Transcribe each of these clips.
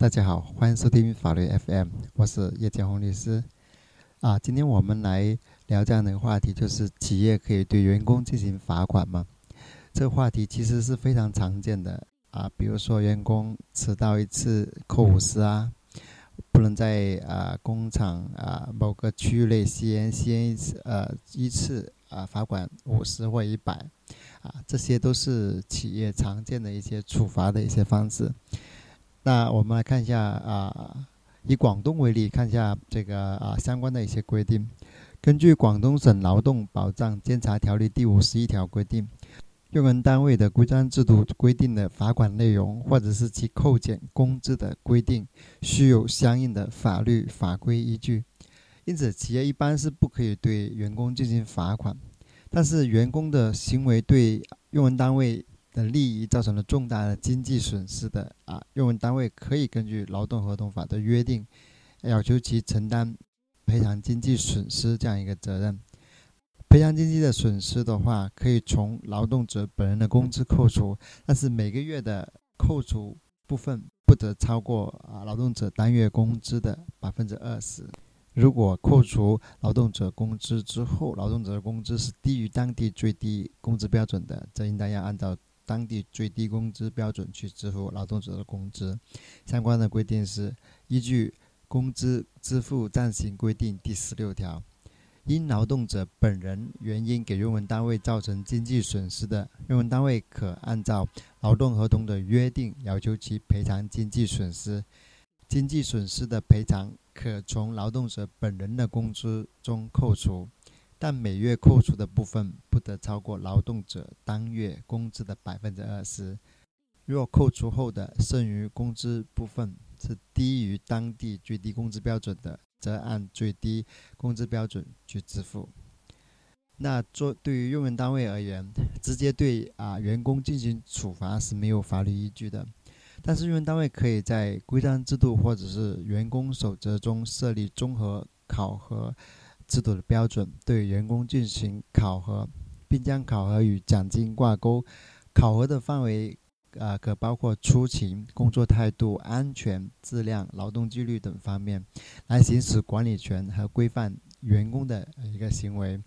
大家好，欢迎收听法律 FM，我是叶建红律师。啊，今天我们来聊这样的一个话题，就是企业可以对员工进行罚款吗？这个话题其实是非常常见的啊，比如说员工迟到一次扣五十啊，不能在啊工厂啊某个区域内吸烟吸烟一次呃一次啊罚款五十或一百啊，这些都是企业常见的一些处罚的一些方式。那我们来看一下啊，以广东为例，看一下这个啊相关的一些规定。根据广东省劳动保障监察条例第五十一条规定，用人单位的规章制度规定的罚款内容，或者是其扣减工资的规定，需有相应的法律法规依据。因此，企业一般是不可以对员工进行罚款。但是，员工的行为对用人单位的利益造成了重大的经济损失的啊，用人单位可以根据劳动合同法的约定，要求其承担赔偿经济损失这样一个责任。赔偿经济的损失的话，可以从劳动者本人的工资扣除，但是每个月的扣除部分不得超过啊劳动者单月工资的百分之二十。如果扣除劳动者工资之后，劳动者的工资是低于当地最低工资标准的，则应当要按照。当地最低工资标准去支付劳动者的工资，相关的规定是依据《工资支付暂行规定》第十六条，因劳动者本人原因给用人单位造成经济损失的，用人单位可按照劳动合同的约定要求其赔偿经济损失。经济损失的赔偿可从劳动者本人的工资中扣除。但每月扣除的部分不得超过劳动者当月工资的百分之二十。若扣除后的剩余工资部分是低于当地最低工资标准的，则按最低工资标准去支付。那做对于用人单位而言，直接对啊员工进行处罚是没有法律依据的。但是用人单位可以在规章制度或者是员工守则中设立综合考核。制度的标准对员工进行考核，并将考核与奖金挂钩。考核的范围啊，可包括出勤、工作态度、安全、质量、劳动纪律等方面，来行使管理权和规范员工的一个行为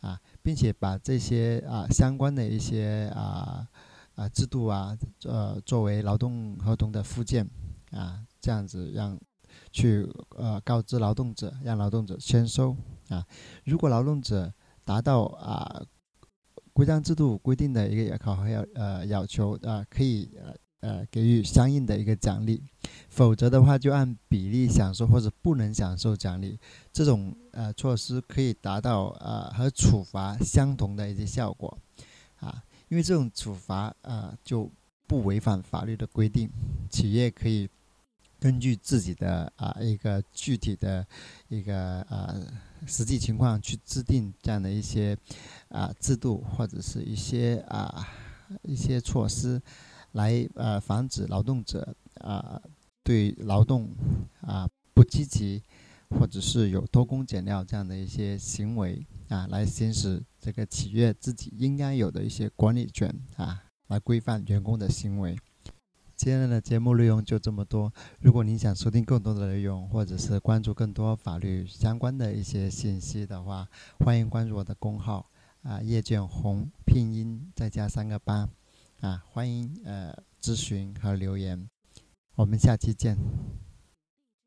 啊，并且把这些啊相关的一些啊啊制度啊呃作为劳动合同的附件啊，这样子让。去呃告知劳动者，让劳动者签收啊。如果劳动者达到啊规章制度规定的一个考核要呃要求啊，可以呃呃给予相应的一个奖励。否则的话，就按比例享受或者不能享受奖励。这种呃措施可以达到呃和处罚相同的一些效果啊。因为这种处罚啊就不违反法律的规定，企业可以。根据自己的啊一个具体的一个呃实际情况去制定这样的一些啊制度或者是一些啊一些措施，来呃防止劳动者啊对劳动啊不积极或者是有偷工减料这样的一些行为啊，来行使这个企业自己应该有的一些管理权啊，来规范员工的行为。今天的节目内容就这么多。如果您想收听更多的内容，或者是关注更多法律相关的一些信息的话，欢迎关注我的公号啊，叶卷红拼音再加三个八啊，欢迎呃咨询和留言。我们下期见。